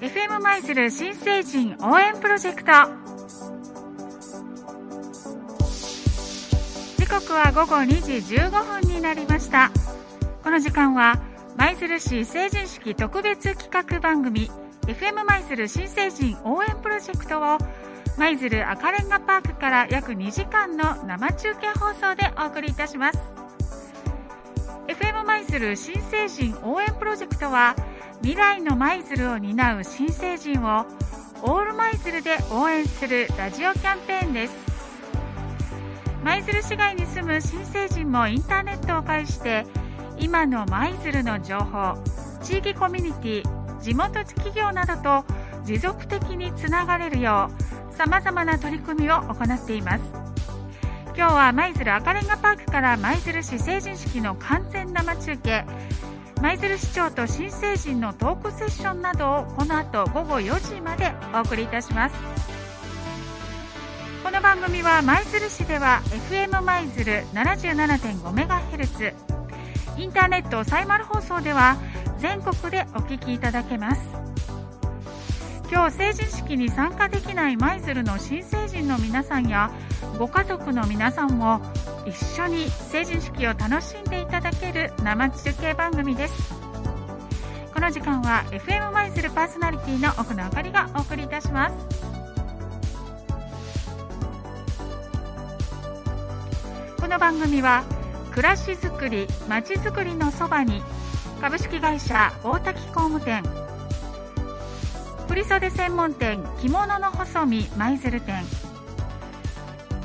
FM 舞鶴新成人応援プロジェクト。時刻は午後2時15分になりました。この時間は舞鶴市成人式特別企画番組 FM 舞鶴新成人応援プロジェクトを舞鶴赤レンガパークから約2時間の生中継放送でお送りいたします。FM 舞鶴新成人応援プロジェクトは未来の舞鶴を担う新成人をオール舞鶴で応援するラジオキャンペーンです。舞鶴市街に住む新成人もインターネットを介して今の舞鶴の情報地域コミュニティ地元企業などと持続的につながれるようさまざまな取り組みを行っています。今日は舞鶴赤レンガパークから舞鶴市成人式の完全生中継。舞鶴市長と新成人のトークセッションなどをこの後午後4時までお送りいたします。この番組は舞鶴市では FM 舞鶴 77.5MHz インターネットサイマル放送では全国でお聞きいただけます。今日成人式に参加できない舞鶴の新成人の皆さんやご家族の皆さんも一緒に成人式を楽しんでいただける生中継番組です。この時間は FM 舞鶴パーソナリティの奥野あかりがお送りいたします。この番組は暮らしづくりまちづくりのそばに株式会社大滝工務店振袖専門店着物の細身舞鶴店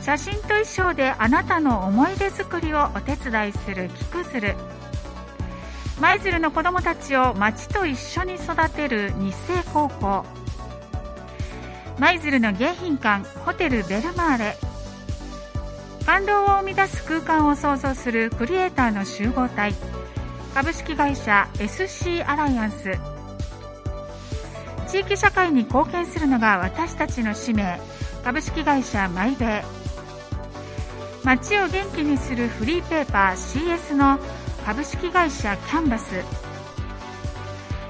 写真と衣装であなたの思い出作りをお手伝いする木くずる。舞鶴の子どもたちを町と一緒に育てる日生高校。舞鶴の迎賓館ホテルベルマーレ。感動を生み出す空間を創造するクリエイターの集合体。株式会社 SC アライアンス。地域社会に貢献するのが私たちの使命。株式会社マイベイ。街を元気にするフリーペーパー CS の株式会社キャンバス。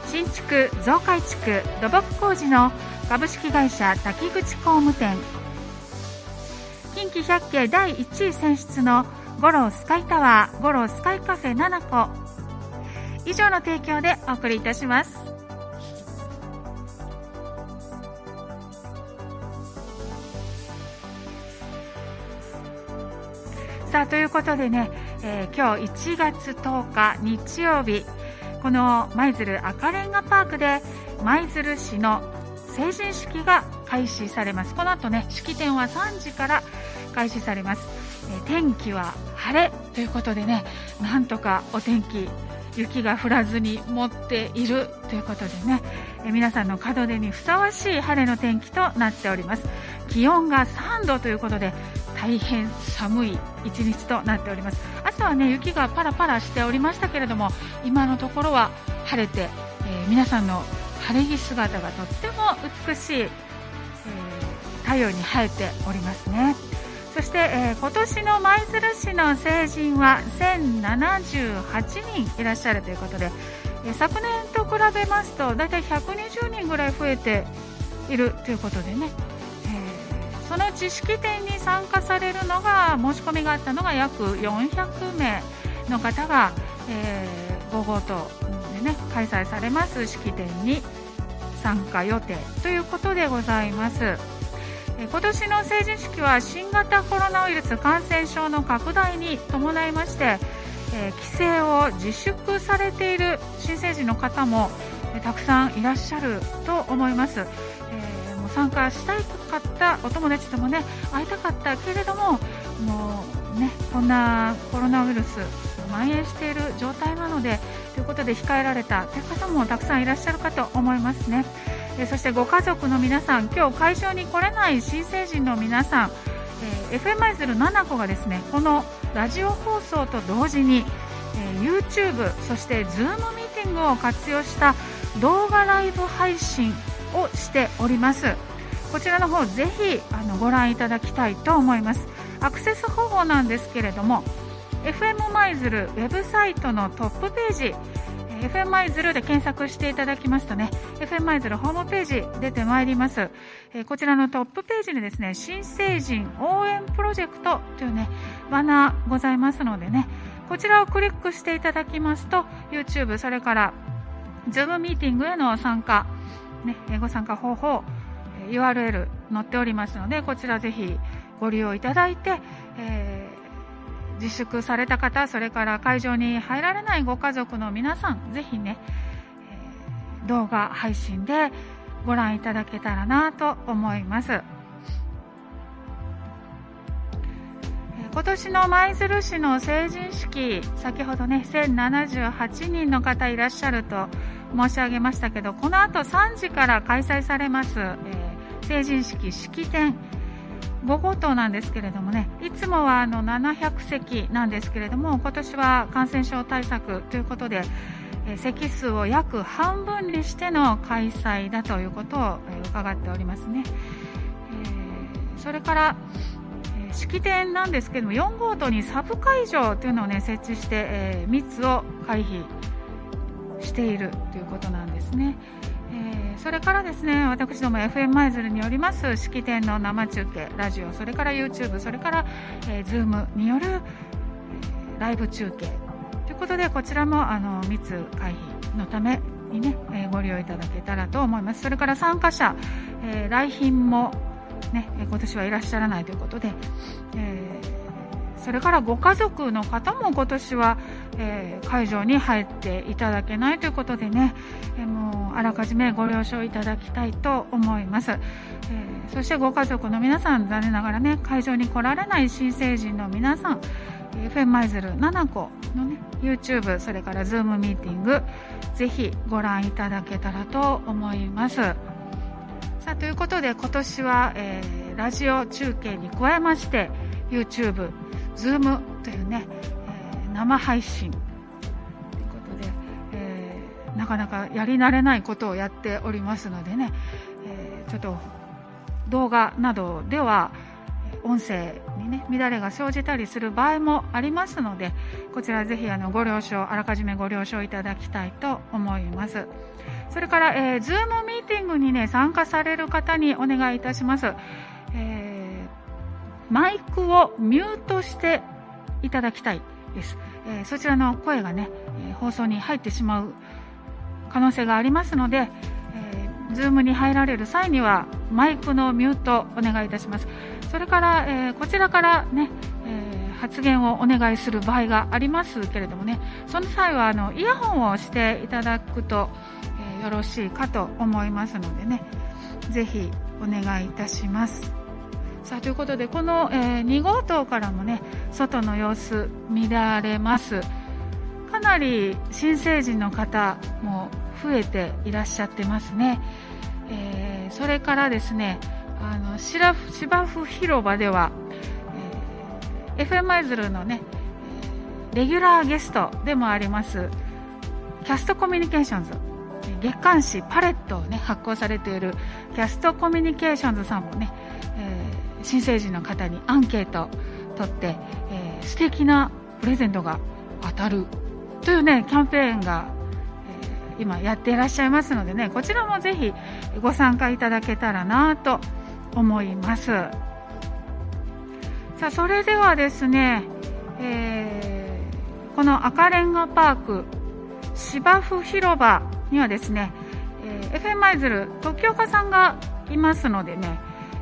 新築増改築土木工事の株式会社滝口工務店。近畿百景第1位選出の五郎スカイタワー五郎スカイカフェ7個。以上の提供でお送りいたします。さあということでね、えー、今日1月10日日曜日。この舞鶴赤レンガパークで舞鶴市の成人式が開始されます。この後ね式典は3時から開始されます、えー、天気は晴れということでねなんとかお天気雪が降らずに持っているということでね、え皆さんの門出にふさわしい晴れの天気となっております。気温が3度ということで大変寒い一日となっております。朝はね雪がパラパラしておりましたけれども今のところは晴れて、えー、皆さんの晴れ着姿がとっても美しい、えー、太陽に映えておりますね。そして、えー、今年の舞鶴市の成人は1078人いらっしゃるということで、えー、昨年と比べますと大体120人ぐらい増えているということでねその知識展に参加されるのが申し込みがあったのが約400名の方が、えー、午後とで、ね、開催されます式典に参加予定ということでございます。今年の成人式は新型コロナウイルス感染症の拡大に伴いまして、えー、帰省を自粛されている新成人の方も、えたくさんいらっしゃると思います。参加したかったお友達ともね会いたかったけれどももうねこんなコロナウイルス蔓延している状態なのでということで控えられたという方もたくさんいらっしゃるかと思いますね。えそしてご家族の皆さん今日会場に来れない新成人の皆さん、えー、FM 舞鶴7個がですねこのラジオ放送と同時に、えー、YouTube そして Zoom ミーティングを活用した動画ライブ配信をしておりますこちらの方ぜひあのご覧いただきたいと思いますアクセス方法なんですけれども FM 舞鶴ウェブサイトのトップページ FM マイズルで検索していただきますとね、FM マイズルホームページ出てまいります。えこちらのトップページにですね、新成人応援プロジェクトというね、バナーございますのでね、こちらをクリックしていただきますと、YouTube、それから Zoom ミーティングへの参加、ね、ご参加方法、URL 載っておりますので、こちらぜひご利用いただいて、えー、自粛された方、それから会場に入られないご家族の皆さん、ぜひね、え、動画配信でご覧いただけたらなと思います。今年の舞鶴市の成人式、先ほどね、1078人の方いらっしゃると申し上げましたけど、この後3時から開催されます、えー、成人式式典、5号棟なんですけれどもね、いつもはあの700席なんですけれども、今年は感染症対策ということで、え席数を約半分にしての開催だということを、伺っておりますね。え、それから、式典なんですけども、4号棟にサブ会場というのをね、設置して、え密を回避しているということなんですね。えー、それからですね私ども FM 舞鶴によります式典の生中継ラジオそれから YouTube それから、えー、Zoom による、ライブ中継ということでこちらもあの密回避のためにね、えー、ご利用いただけたらと思いますそれから参加者、え、来賓もね今年はいらっしゃらないということで、えーそれからご家族の方も今年は、えー、会場に入っていただけないということでね、えー、もうあらかじめご了承いただきたいと思います、えー、そしてご家族の皆さん残念ながらね会場に来られない新成人の皆さん FM マイズル7個のね YouTube それから Zoom ミーティングぜひご覧いただけたらと思います。さあということで今年は、えー、ラジオ中継に加えまして YouTube Zoom というね、えー、生配信。ということで、えー、なかなかやり慣れないことをやっておりますのでね、え、ちょっと動画などでは音声にね乱れが生じたりする場合もありますのでこちらぜひあのご了承あらかじめご了承いただきたいと思います。それから、えー、Zoom ミーティングにね参加される方にお願いいたします、えーマイクをミュートしていただきたいです。えー、そちらの声がね、え、放送に入ってしまう可能性がありますので、えー、ズームに入られる際にはマイクのミュートお願いいたします。それから、えー、こちらからね、えー、発言をお願いする場合がありますけれどもね、その際はあのイヤホンをしていただくと、よろしいかと思いますのでね、ぜひお願いいたします。さあということでこの、えー、2号棟からもね外の様子見られます。かなり新成人の方も増えていらっしゃってますね、えー、それからですねあの芝生広場では、えー、FM 舞鶴のねレギュラーゲストでもありますキャストコミュニケーションズ。月刊誌パレットをね発行されているキャストコミュニケーションズさんもね、えー新成人の方にアンケートを取って、えー、素敵なプレゼントが当たるというね、キャンペーンが、えー、今やっていらっしゃいますのでね、こちらもぜひご参加いただけたらなと思います。さあ、それではですね、えー、この赤レンガパーク芝生広場にはですね、えー、FM 舞鶴時岡さんがいますのでね、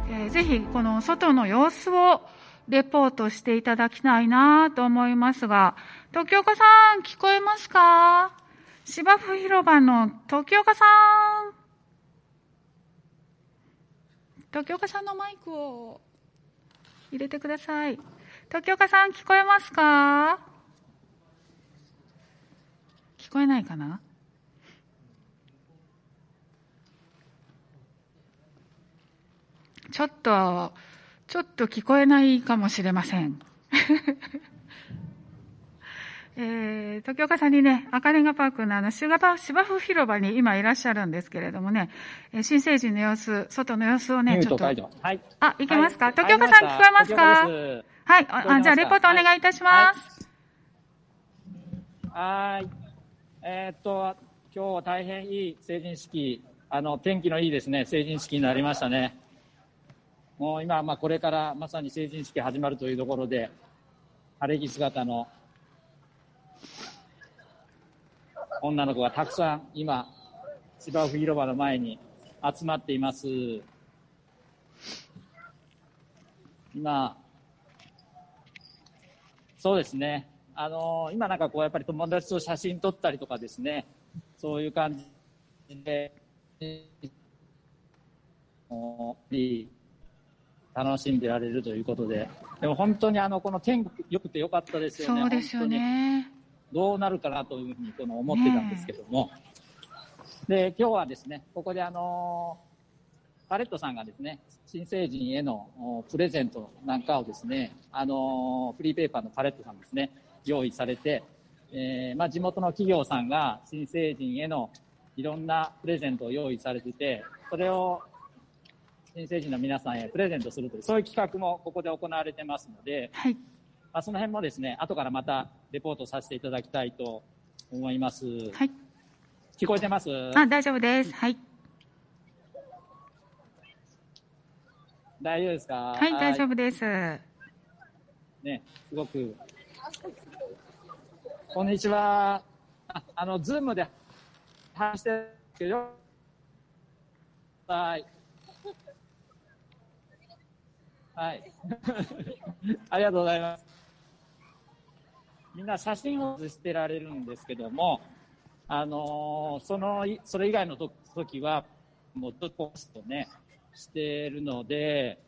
えー、ぜひこの外の様子をレポートしていただきたいなと思いますが、時岡さん聞こえますか？芝生広場の時岡さん。時岡さんのマイクを入れてください。時岡さん聞こえますか？聞こえないかな？ちょっと、ちょっと聞こえないかもしれません。えー、時岡さんにね、赤レンガパークのあの芝生広場に今いらっしゃるんですけれどもね、えー、新成人の様子、外の様子をね、ちょっと。はい。あ、いけますか、はい、時岡さん聞こえますか？はいあ。じゃあ、レポートお願いいたします。はい。えー、っと、今日大変いい成人式、あの、天気のいいですね、成人式になりましたね。もう今、まあ、これからまさに成人式始まるというところで、晴れ着姿の女の子がたくさん今、芝生広場の前に集まっています。今、そうですね。あのー、今なんかこうやっぱり友達と写真撮ったりとかですね、そういう感じで、楽しんでられるということで、でも本当にあの、この天気良くてよかったですよね。そうですよね。どうなるかなというふうにこの思ってたんですけども。で、今日はですね、ここであのパレットさんがですね、新成人へのプレゼントなんかをですね、あのフリーペーパーのパレットさんですね、用意されて、えー、まあ、地元の企業さんが新成人へのいろんなプレゼントを用意されてて、それを新成人の皆さんへプレゼントするという、そういう企画もここで行われてますので、はい、まあ、その辺もですね、後からまたレポートさせていただきたいと思います。はい。聞こえてます？あ、大丈夫です。はい。大丈夫ですか？はい、大丈夫です。ね、すごく。こんにちは。あ、あの、ズームで話してるけど、はい。はい。ありがとうございます。みんな写真を写してられるんですけども、あのー、その、それ以外の時は、もうずっとポストね、してるので、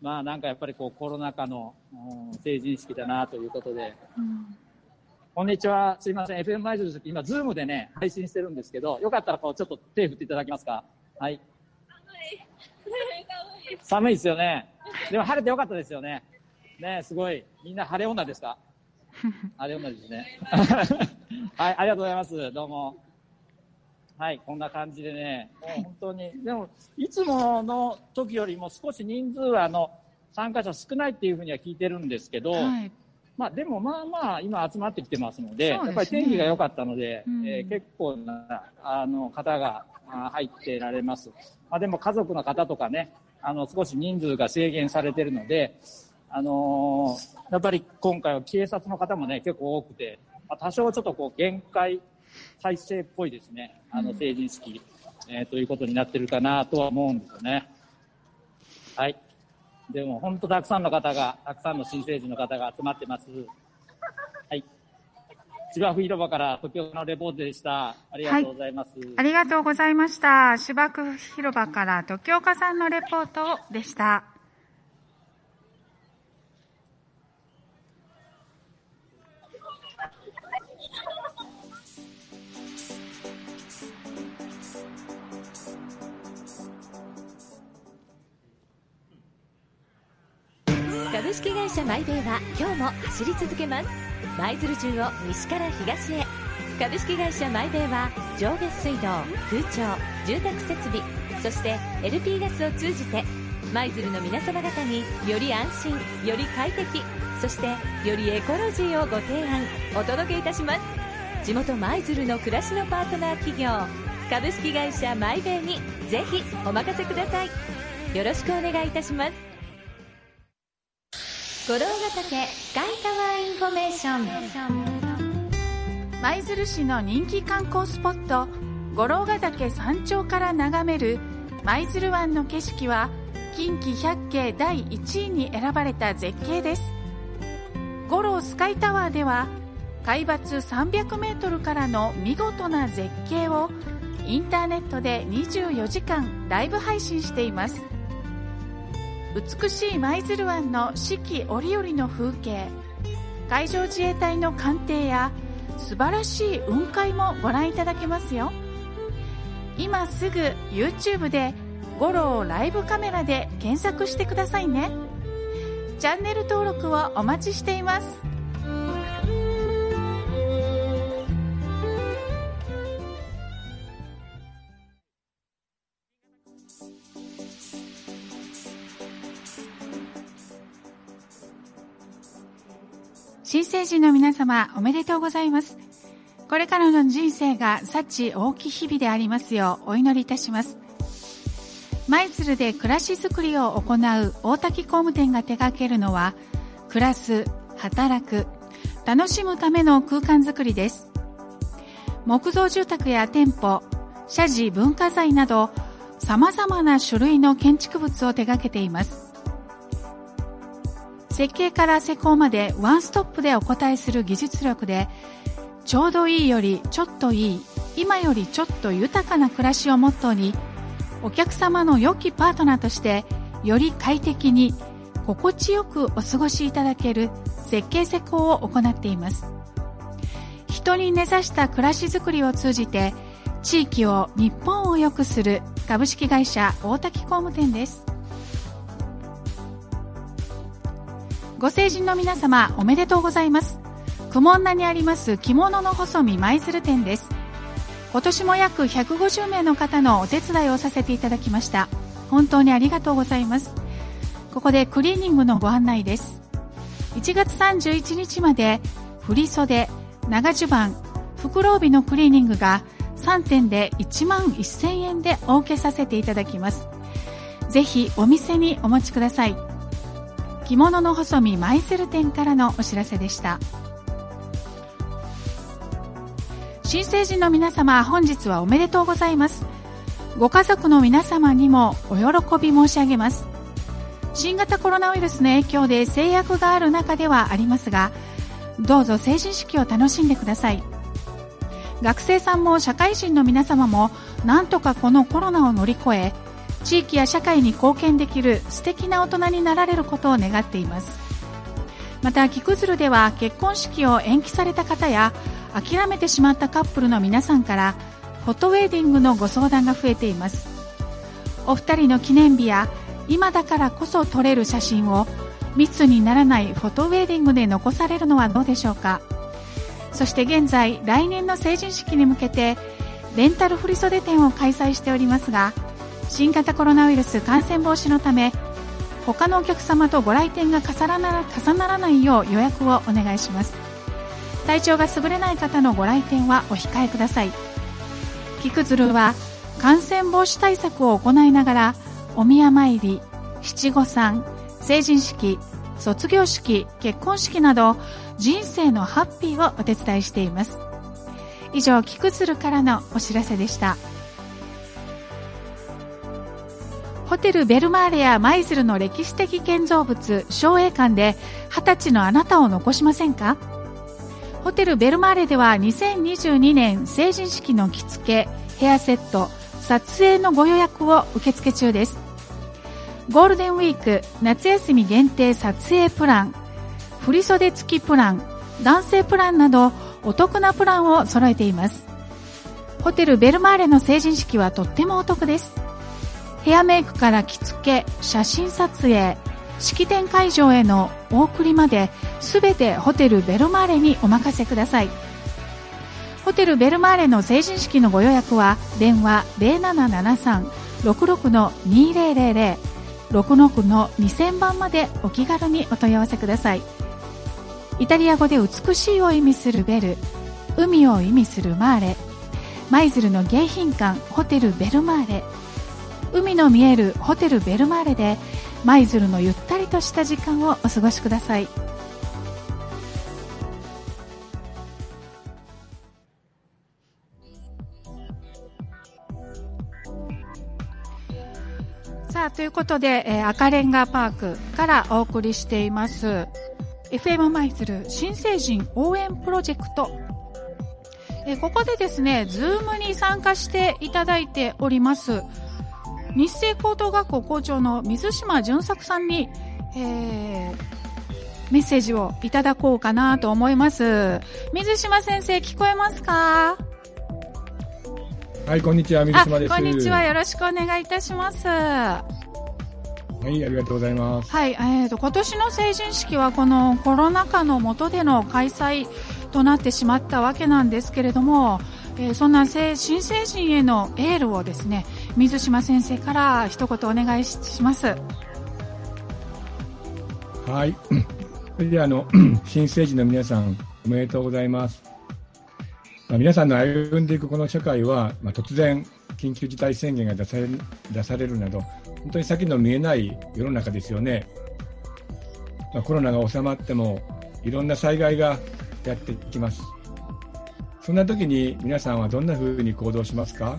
まあなんかやっぱりこうコロナ禍の、うん、成人式だなということで、うん、こんにちは、すいません、FM マイズル今、ズームでね、配信してるんですけど、よかったらこうちょっと手振っていただけますか？はい。寒い。寒いですよね。でも晴れてよかったですよね。ね、すごい。みんな晴れ女ですか？晴れ女ですね。はい、ありがとうございます。どうも。はい、こんな感じでね、もう本当に、でも、いつもの時よりも少し人数は、あの、参加者少ないっていうふうには聞いてるんですけど、はい、まあでもまあまあ今集まってきてますので、でね、やっぱり天気が良かったので、うん、えー、結構な、あの、方が入ってられます。まあでも家族の方とかね、あの、少し人数が制限されてるので、あのー、やっぱり今回は警察の方もね、結構多くて、まあ、多少ちょっとこう限界体制っぽいですね、あの成人式、うん、えー、ということになってるかなとは思うんですよね。はい。でも本当たくさんの方が、たくさんの新成人の方が集まってます。はい。芝生広場から時岡のレポートでした。ありがとうございます。はい、ありがとうございました。芝生広場から時岡さんのレポートでした。株式会社マイベイは今日も走り続けます舞鶴中を西から東へ。株式会社マイベイは上下水道空調住宅設備そして LP ガスを通じて舞鶴の皆様方により安心より快適そしてよりエコロジーをご提案お届けいたします。地元舞鶴の暮らしのパートナー企業株式会社マイベイにぜひお任せください。よろしくお願いいたします。五郎ヶ岳カイタワーインフォメーション。舞鶴市の人気観光スポット五郎ヶ岳山頂から眺める舞鶴湾の景色は近畿百景第1位に選ばれた絶景です。五郎スカイタワーでは海抜300メートルからの見事な絶景をインターネットで24時間ライブ配信しています。美しい舞鶴湾の四季折々の風景。海上自衛隊の艦艇や素晴らしい雲海もご覧いただけますよ。今すぐ YouTube で「五郎ライブカメラ」で検索してくださいね。チャンネル登録をお待ちしています。成人の皆様おめでとうございます。これからの人生が幸大きい日々でありますようお祈りいたします。舞鶴で暮らしづくりを行う大滝工務店が手掛けるのは暮らす働く楽しむための空間づくりです。木造住宅や店舗社寺文化財など様々な種類の建築物を手掛けています。設計から施工までワンストップでお答えする技術力でちょうどいいよりちょっといい今よりちょっと豊かな暮らしをモットーにお客様の良きパートナーとしてより快適に心地よくお過ごしいただける設計施工を行っています。人に根ざした暮らしづくりを通じて地域を日本を良くする株式会社大滝工務店です。ご成人の皆様おめでとうございます。久門名にあります着物の細身舞鶴店です。今年も約150名の方のお手伝いをさせていただきました。本当にありがとうございます。ここでクリーニングのご案内です。1月31日まで振袖長襦袢袋帯のクリーニングが3点で1万1000円でお受けさせていただきます。ぜひお店にお持ちください。着物の細身舞鶴店からのお知らせでした。新成人の皆様本日はおめでとうございます。ご家族の皆様にもお喜び申し上げます。新型コロナウイルスの影響で制約がある中ではありますがどうぞ成人式を楽しんでください。学生さんも社会人の皆様もなんとかこのコロナを乗り越え地域や社会に貢献できる素敵な大人になられることを願っています。また木くずるでは結婚式を延期された方や諦めてしまったカップルの皆さんからフォトウェディングのご相談が増えています。お二人の記念日や今だからこそ撮れる写真を密にならないフォトウェディングで残されるのはどうでしょうか。そして現在来年の成人式に向けてレンタル振袖店を開催しておりますが新型コロナウイルス感染防止のため他のお客様とご来店が重なら重ならないよう予約をお願いします。体調が優れない方のご来店はお控えください。菊鶴は感染防止対策を行いながらお宮参り七五三成人式卒業式結婚式など人生のハッピーをお手伝いしています。以上菊鶴からのお知らせでした。テルベルマーレや舞鶴の歴史的建造物昭栄館で二十歳のあなたを残しませんか？ホテルベルマーレでは2022年成人式の着付けヘアセット撮影のご予約を受付中です。ゴールデンウィーク夏休み限定撮影プラン振袖付きプラン男性プランなどお得なプランを揃えています。ホテルベルマーレの成人式はとってもお得です。ヘアメイクから着付け写真撮影。式典会場へのお送りまで全てホテルベルマーレにお任せください。ホテルベルマーレの成人式のご予約は電話0773-66-2000 66の2000番までお気軽にお問い合わせください。イタリア語で美しいを意味するベル海を意味するマーレ。舞鶴の迎賓館ホテルベルマーレ。海の見えるホテルベルマーレで舞鶴のゆったりとした時間をお過ごしください。さあということで、えー、赤レンガパークからお送りしています。FM 舞鶴新成人応援プロジェクト。えー、ここでですね、ズームに参加していただいております。日清高等学校校長の水島淳作さんに、えー、メッセージをいただこうかなと思います。水島先生、聞こえますか？はい、こんにちは、水島です。こんにちは、よろしくお願いいたします。はい、ありがとうございます。はい、えーと、今年の成人式はこのコロナ禍の下での開催となってしまったわけなんですけれども、えー、そんな新成人へのエールをですね、水島先生から一言お願いします。はい。それでは、あの、新成人の皆さん、おめでとうございます。まあ、皆さんの歩んでいくこの社会は、まあ、突然、緊急事態宣言が出され出されるなど、本当に先の見えない世の中ですよね。まあ、コロナが収まっても、いろんな災害がやってきます。そんな時に皆さんはどんなふうに行動しますか？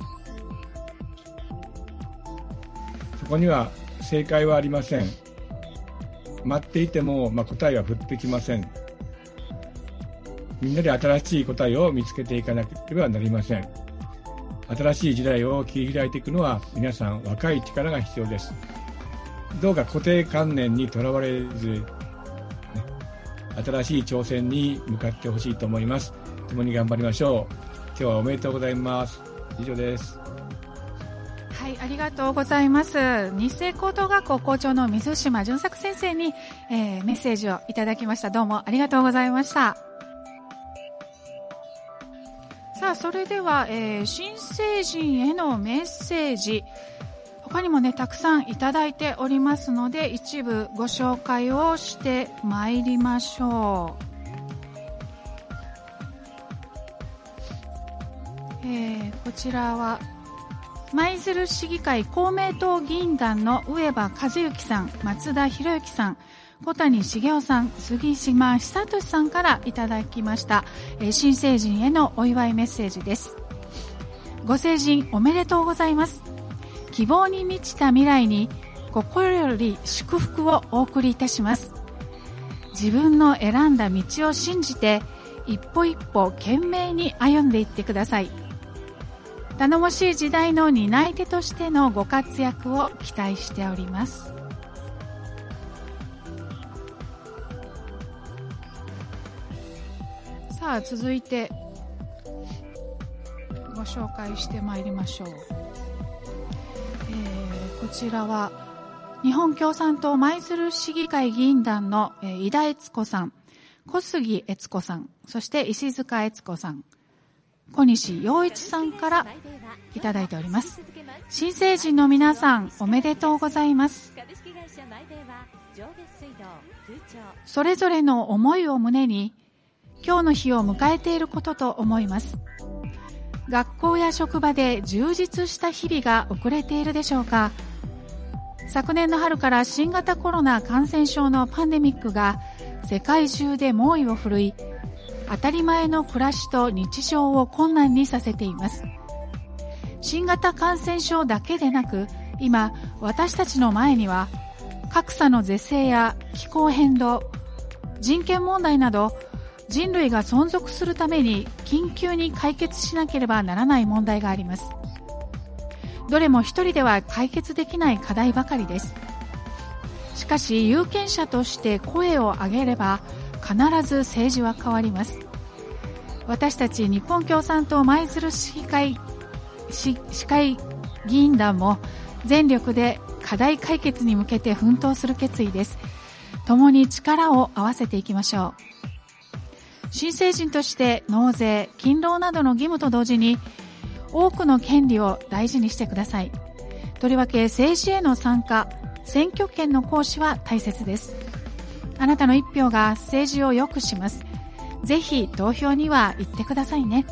そこには正解はありません。待っていても、まあ、答えは降ってきません。みんなで新しい答えを見つけていかなければなりません。新しい時代を切り開いていくのは皆さん若い力が必要です。どうか固定観念にとらわれず、新しい挑戦に向かってほしいと思います。共に頑張りましょう。今日はおめでとうございます。以上です。はい、ありがとうございます。日清高等学校校長の水島淳作先生に、えー、メッセージをいただきました。どうもありがとうございました。さあ、それでは、えー、新成人へのメッセージ。他にもね、たくさんいただいておりますので、一部ご紹介をしてまいりましょう。えー、こちらは舞鶴市議会公明党議員団の上場和幸さん、松田博之さん、小谷茂雄さん、杉島久俊さんからいただきました、えー、新成人へのお祝いメッセージです。ご成人おめでとうございます。希望に満ちた未来に心より祝福をお送りいたします。自分の選んだ道を信じて一歩一歩懸命に歩んでいってください。頼もしい時代の担い手としてのご活躍を期待しております。さあ続いてご紹介してまいりましょう、えー、こちらは日本共産党舞鶴市議会議員団の、えー、井田悦子さん小杉悦子さんそして石塚悦子さん。小西洋一さんからいただいております。新成人の皆さんおめでとうございます。それぞれの思いを胸に今日の日を迎えていることと思います。学校や職場で充実した日々が遅れているでしょうか。昨年の春から新型コロナ感染症のパンデミックが世界中で猛威を振るい当たり前の暮らしと日常を困難にさせています。新型感染症だけでなく今私たちの前には格差の是正や気候変動人権問題など人類が存続するために緊急に解決しなければならない問題があります。どれも一人では解決できない課題ばかりです。しかし有権者として声を上げれば必ず政治は変わります。私たち日本共産党舞鶴市議会市会議員団も全力で課題解決に向けて奮闘する決意です。共に力を合わせていきましょう。新成人として納税勤労などの義務と同時に多くの権利を大事にしてください。とりわけ政治への参加選挙権の行使は大切です。あなたの一票が政治を良くします。ぜひ投票には行ってくださいね。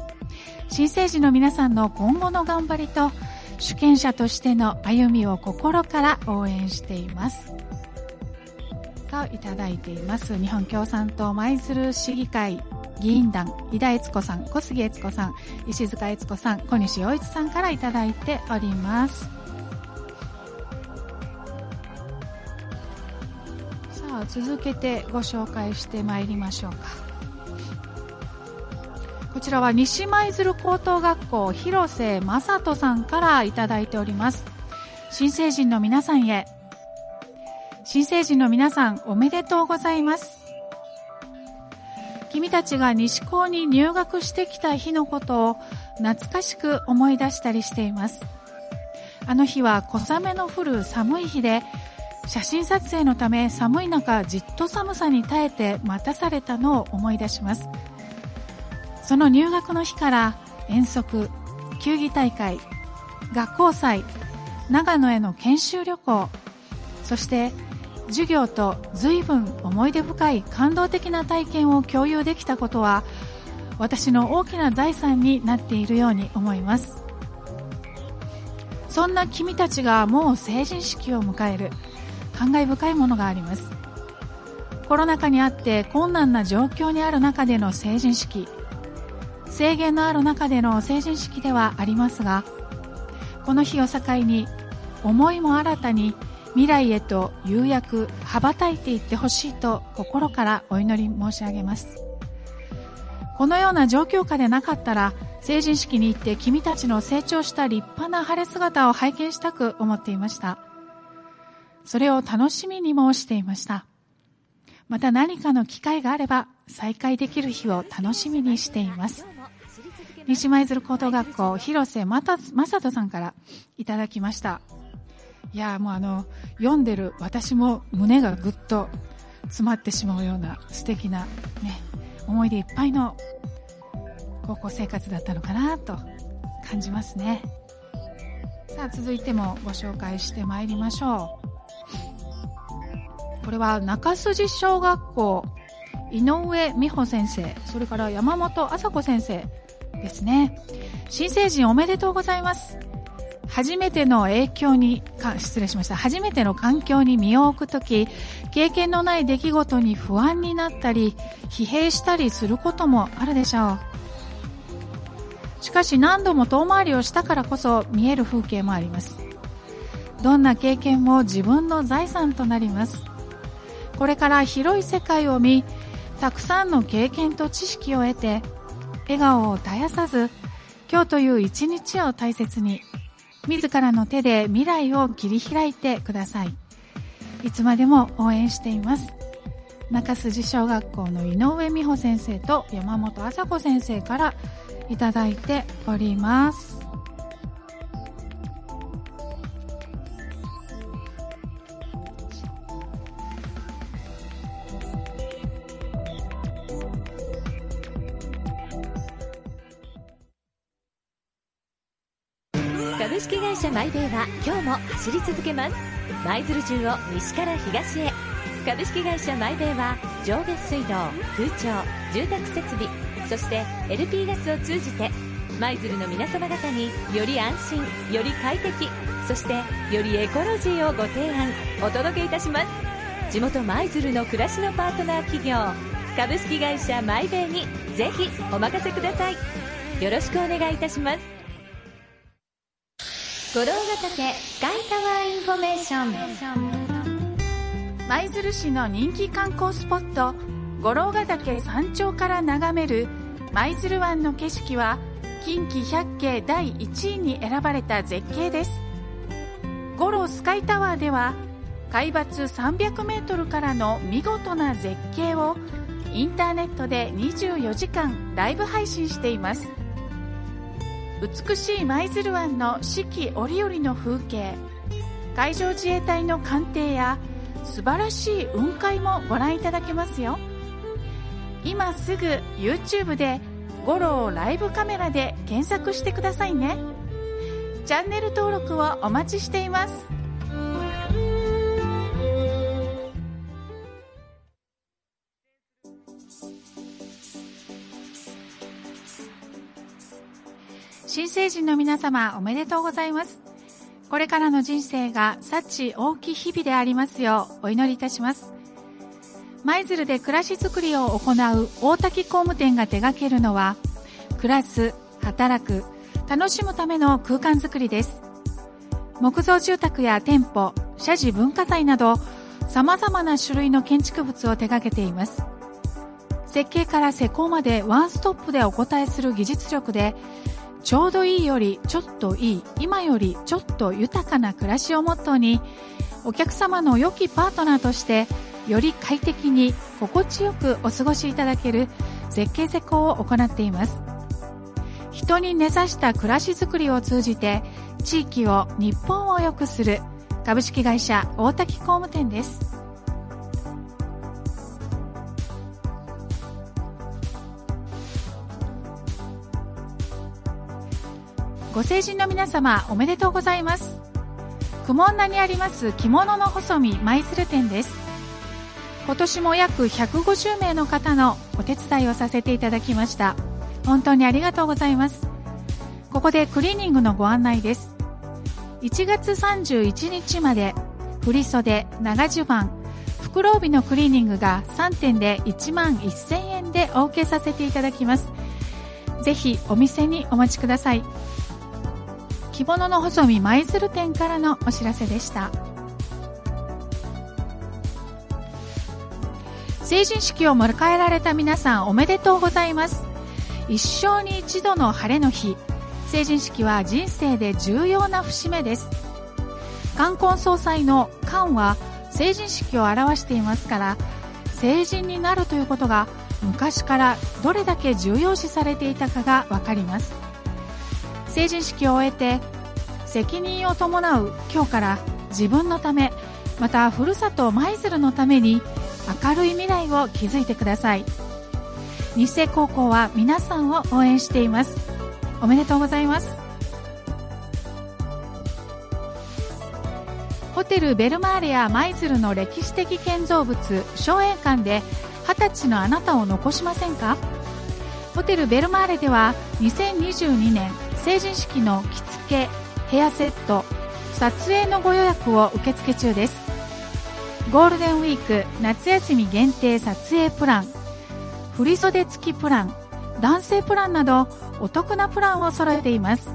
新成人の皆さんの今後の頑張りと主権者としての歩みを心から応援しています。といただいています。日本共産党舞鶴市議会議員団井田悦子さん小杉悦子さん石塚悦子さん小西洋一さんからいただいております。さあ続けてご紹介してまいりましょうか。こちらは西舞鶴高等学校広瀬正人さんからいただいております。新成人の皆さんへ。新成人の皆さんおめでとうございます。君たちが西高に入学してきた日のことを懐かしく思い出したりしています。あの日は小雨の降る寒い日で写真撮影のため寒い中じっと寒さに耐えて待たされたのを思い出します。その入学の日から遠足、球技大会、学校祭、長野への研修旅行、そして授業と随分思い出深い感動的な体験を共有できたことは私の大きな財産になっているように思います。そんな君たちがもう成人式を迎える。感慨深いものがあります。コロナ禍にあって困難な状況にある中での成人式。制限のある中での成人式ではありますがこの日を境に思いも新たに未来へと釉薬羽ばたいていってほしいと心からお祈り申し上げます。このような状況下でなかったら成人式に行って君たちの成長した立派な晴れ姿を拝見したく思っていました。それを楽しみにもしていました。また何かの機会があれば再会できる日を楽しみにしています。西舞鶴高等学校広瀬正人さんからいただきました。いやもうあの読んでる私も胸がぐっと詰まってしまうような素敵なね思い出いっぱいの高校生活だったのかなと感じますね。さあ続いてもご紹介してまいりましょう。これは中筋小学校井上美穂先生それから山本麻子先生ですね新成人おめでとうございます初めての影響にか、失礼しました。初めての環境に身を置くとき、経験のない出来事に不安になったり、疲弊したりすることもあるでしょう。しかし何度も遠回りをしたからこそ見える風景もあります。どんな経験も自分の財産となります。これから広い世界を見、たくさんの経験と知識を得て、笑顔を絶やさず、今日という一日を大切に自らの手で未来を切り開いてください。いつまでも応援しています。中筋小学校の井上美穂先生と山本麻子先生からいただいております。マイベイは今日も走り続けます舞鶴中を西から東へ株式会社マイベイは上下水道空調住宅設備そして LP ガスを通じて舞鶴の皆様方により安心より快適そしてよりエコロジーをご提案お届けいたします地元舞鶴の暮らしのパートナー企業株式会社マイベイにぜひお任せくださいよろしくお願いいたします五老ヶ岳スカイタワーインフォメーション。舞鶴市の人気観光スポット五老ヶ岳山頂から眺める舞鶴湾の景色は近畿百景第1位に選ばれた絶景です。五老スカイタワーでは海抜300メートルからの見事な絶景をインターネットで24時間ライブ配信しています。美しい舞鶴湾の四季折々の風景。海上自衛隊の艦艇や素晴らしい雲海もご覧いただけますよ。今すぐ YouTube で「五郎ライブカメラ」で検索してくださいね。チャンネル登録をお待ちしています。成人の皆様おめでとうございます。これからの人生が幸大きい日々でありますようお祈りいたします。舞鶴で暮らしづくりを行う大滝工務店が手掛けるのは、暮らす、働く、楽しむための空間づくりです。木造住宅や店舗、社寺文化財など、様々な種類の建築物を手掛けています。設計から施工までワンストップでお答えする技術力で、ちょうどいいよりちょっといい、今よりちょっと豊かな暮らしをモットーに、お客様の良きパートナーとして、より快適に心地よくお過ごしいただける絶景施工を行っています。人に根ざした暮らしづくりを通じて、地域を、日本を良くする株式会社大滝工務店です。ご成人の皆様おめでとうございます。雲女にあります着物の細身舞鶴店です。今年も約150名の方のお手伝いをさせていただきました。本当にありがとうございます。ここでクリーニングのご案内です。1月31日まで振袖長襦袢袋帯のクリーニングが3点で1万1000円でお受けさせていただきます。ぜひお店にお待ちください。着物の細身舞鶴店からのお知らせでした。成人式を迎えられた皆さんおめでとうございます。一生に一度の晴れの日。成人式は人生で重要な節目です。冠婚葬祭の冠は成人式を表していますから成人になるということが昔からどれだけ重要視されていたかが分かります。成人式を終えて責任を伴う今日から自分のためまたふるさと舞鶴のために明るい未来を築いてください。日生高校は皆さんを応援しています。おめでとうございます。ホテルベルマーレや舞鶴の歴史的建造物荘園館で二十歳のあなたを残しませんか？ホテルベルマーレでは2022年成人式の着付けヘアセット撮影のご予約を受付中です。ゴールデンウィーク夏休み限定撮影プラン振袖付きプラン男性プランなどお得なプランを揃えています。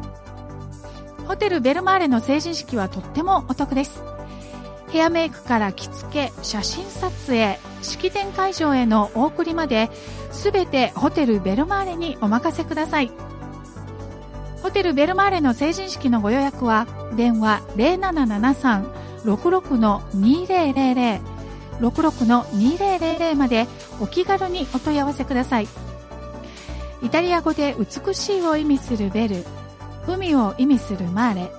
ホテルベルマーレの成人式はとってもお得です。ヘアメイクから着付け写真撮影式典会場へのお送りまで全てホテルベルマーレにお任せください。ホテルベルマーレの成人式のご予約は電話0773-66-2000 66-2000までお気軽にお問い合わせください。イタリア語で美しいを意味するベル海を意味するマーレ。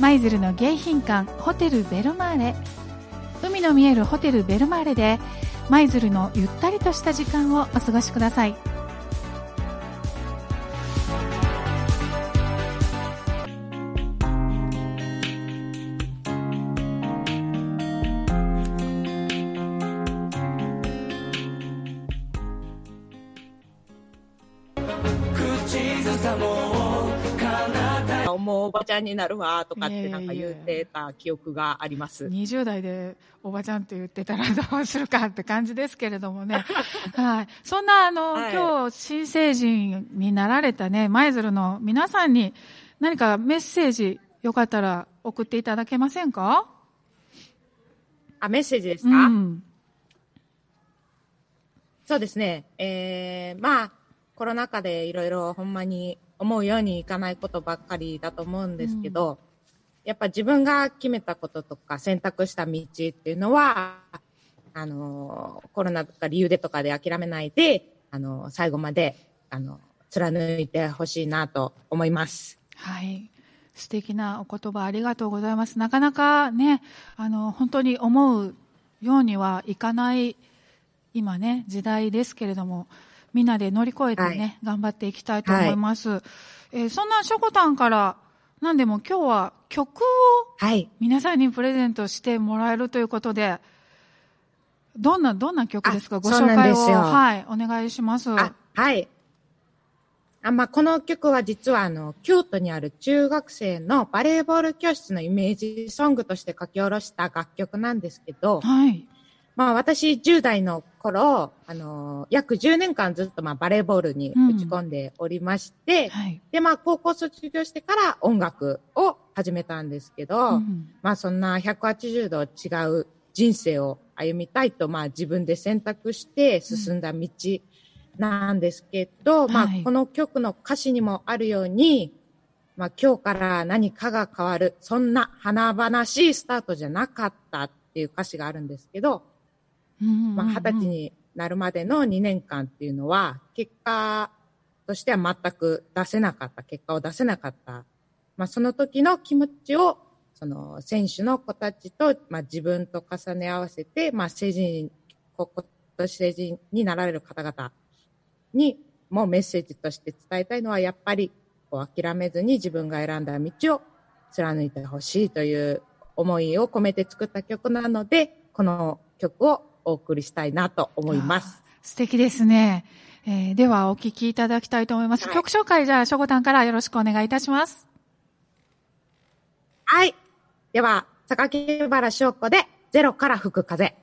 舞鶴の迎賓館ホテルベルマーレ。海の見えるホテルベルマーレで舞鶴のゆったりとした時間をお過ごしください。もうおばちゃんになるわとかってなんか言ってた記憶があります。20代でおばちゃんって言ってたらどうするかって感じですけれどもね。はい。そんなあの、はい今日新成人になられたね、舞鶴の皆さんに何かメッセージよかったら送っていただけませんか？あ、メッセージですうか、ん。そうですね。えー、まあ、コロナ禍でいろいろほんまに思うようにいかないことばっかりだと思うんですけど、やっぱ自分が決めたこととか選択した道っていうのは、あの、コロナとか理由でとかで諦めないで、あの、最後まで、あの、貫いてほしいなと思います。はい。素敵なお言葉ありがとうございます。なかなかね、あの、本当に思うようにはいかない、今ね、時代ですけれども、みんなで乗り越えてね、は頑張っていきたいと思います。えーそんなしょこたんから、なんでも今日は曲をはい。皆さんにプレゼントしてもらえるということで、どんな、どんな曲ですか？あご紹介を、はい、お願いします。あ、はい。あ、まあ、この曲は実はあの、京都にある中学生のバレーボール教室のイメージソングとして書き下ろした楽曲なんですけど、はい。まあ私10代の頃、あの、約10年間ずっとまあバレーボールに打ち込んでおりまして、はい。でまあ高校卒業してから音楽を始めたんですけど、うんまあそんな180度違う人生を歩みたいとまあ自分で選択して進んだ道なんですけど、まあはい。この曲の歌詞にもあるように、まあ今日から何かが変わる、そんな華々しいスタートじゃなかったっていう歌詞があるんですけど、うんうんうんまあ二十歳になるまでの2年間っていうのは、結果としては全く出せなかった、結果を出せなかった。まあその時の気持ちを、その選手の子たちと、まあ自分と重ね合わせて、まあ成人、こ今年成人になられる方々にもメッセージとして伝えたいのは、やっぱりこう諦めずに自分が選んだ道を貫いてほしいという思いを込めて作った曲なので、この曲をお送りしたいなと思います。素敵ですね。えー、ではお聞きいただきたいと思います。はい、曲紹介じゃあ、しょごたんからよろしくお願いいたします。はい。では、榊原翔子で、ゼロから吹く風。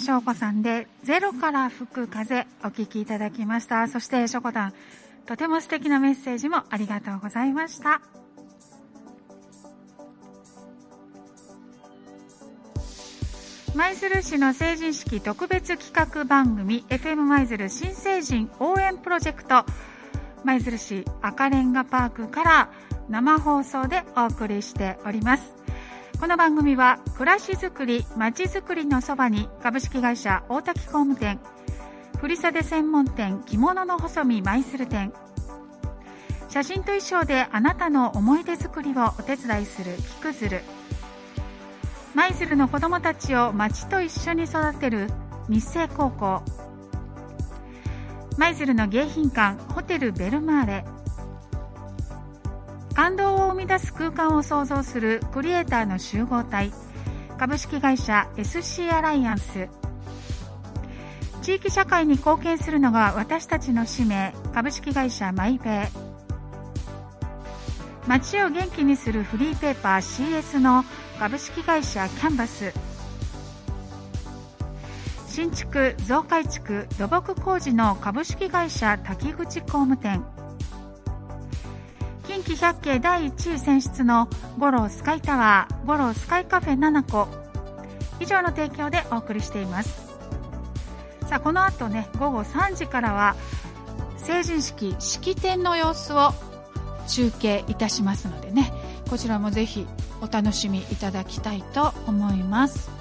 榊原翔子さんでゼロから吹く風お聞きいただきました。そしてしょこたん、とても素敵なメッセージもありがとうございました。舞鶴市の成人式特別企画番組 FM 舞鶴新成人応援プロジェクト舞鶴市赤レンガパークから生放送でお送りしておりますこの番組は暮らしづくりまちづくりのそばに株式会社大滝工務店振袖専門店着物の細身舞鶴店。写真と衣装であなたの思い出作りをお手伝いする木くずる。舞鶴の子どもたちを町と一緒に育てる日清高校。舞鶴の迎賓館ホテルベルマーレ。感動を生み出す空間を創造するクリエイターの集合体株式会社 SC アライアンス。地域社会に貢献するのが私たちの使命株式会社マイベイ。街を元気にするフリーペーパー CS の株式会社キャンバス。新築増改築土木工事の株式会社滝口工務店。近畿百景第1位選出の五郎スカイタワー五郎スカイカフェ7個以上の提供でお送りしています。さあこの後ね午後3時からは成人式式典の様子を中継いたしますのでねこちらもぜひお楽しみいただきたいと思います。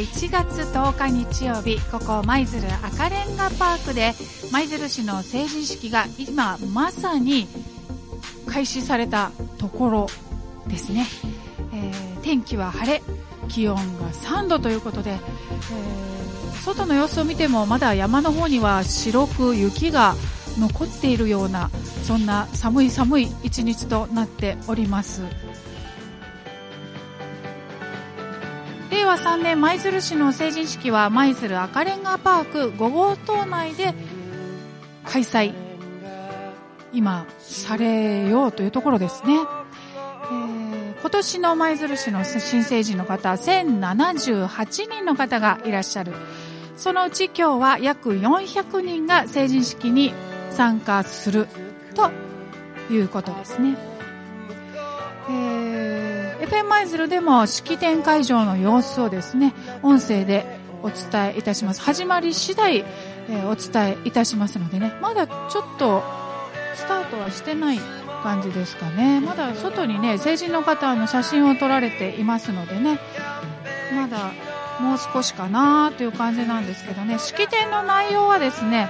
1月10日日曜日ここ舞鶴赤レンガパークで舞鶴市の成人式が今まさに開始されたところですね、えー天気は晴れ気温が3度ということで、えー外の様子を見てもまだ山の方には白く雪が残っているようなそんな寒い寒い一日となっております。令和3年舞鶴市の成人式は舞鶴赤レンガパーク5号棟内で開催今されようというところですね、えー今年の舞鶴市の新成人の方1078人の方がいらっしゃるそのうち今日は約400人が成人式に参加するということですね。えー、FM 舞鶴でも式典会場の様子をですね、音声でお伝えいたします。始まり次第、えお伝えいたしますのでね、まだちょっとスタートはしてない感じですかね。まだ外にね、成人の方の写真を撮られていますのでね、まだもう少しかなという感じなんですけどね、式典の内容はですね、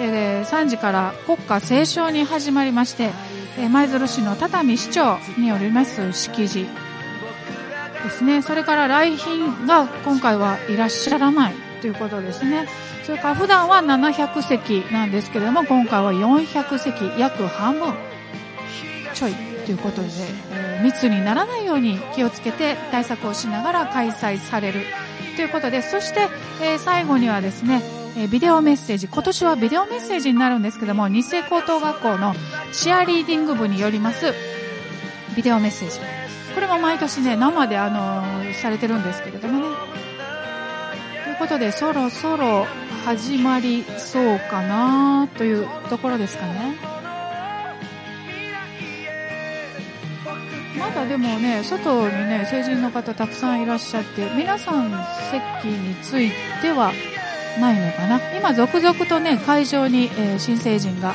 えー3時から国歌斉唱に始まりまして、えー舞鶴市の畳市長によります式辞ですね。それから来賓が今回はいらっしゃらないということですね。それから普段は700席なんですけれども、今回は400席、約半分ちょいということで、えー密にならないように気をつけて対策をしながら開催されるということで、そして、えー最後にはですね、えビデオメッセージ、今年はビデオメッセージになるんですけども、日清高等学校のチアリーディング部によりますビデオメッセージ。これも毎年ね、生であの、されてるんですけれどもね。ということで、そろそろ始まりそうかなというところですかね。まだでもね、外にね、成人の方たくさんいらっしゃって、皆さん席についてはないのかな。今、続々とね、会場に、えー新成人が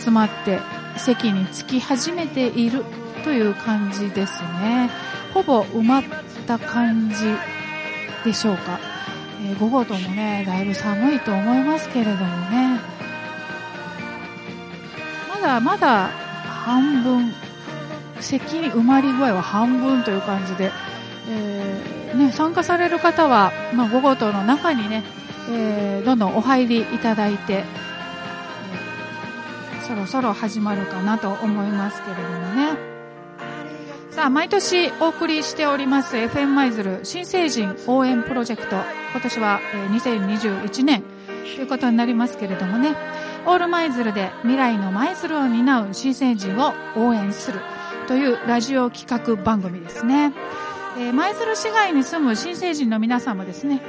集まって、席に着き始めているという感じですね。ほぼ埋まった感じでしょうか。えー午後ともね、だいぶ寒いと思いますけれどもね。まだまだ半分、席に埋まり具合は半分という感じで、えーね、参加される方は、まあ、午後との中にね、えーどんどんお入りいただいて、えそろそろ始まるかなと思いますけれどもね。さあ、毎年お送りしております FM 舞鶴新成人応援プロジェクト。今年は、2021年ということになりますけれどもね。オール舞鶴で未来の舞鶴を担う新成人を応援するというラジオ企画番組ですね。えー舞鶴市街に住む新成人の皆さんもですね、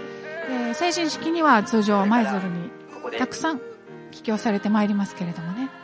えー成人式には通常舞鶴にたくさん帰郷されてまいりますけれどもね。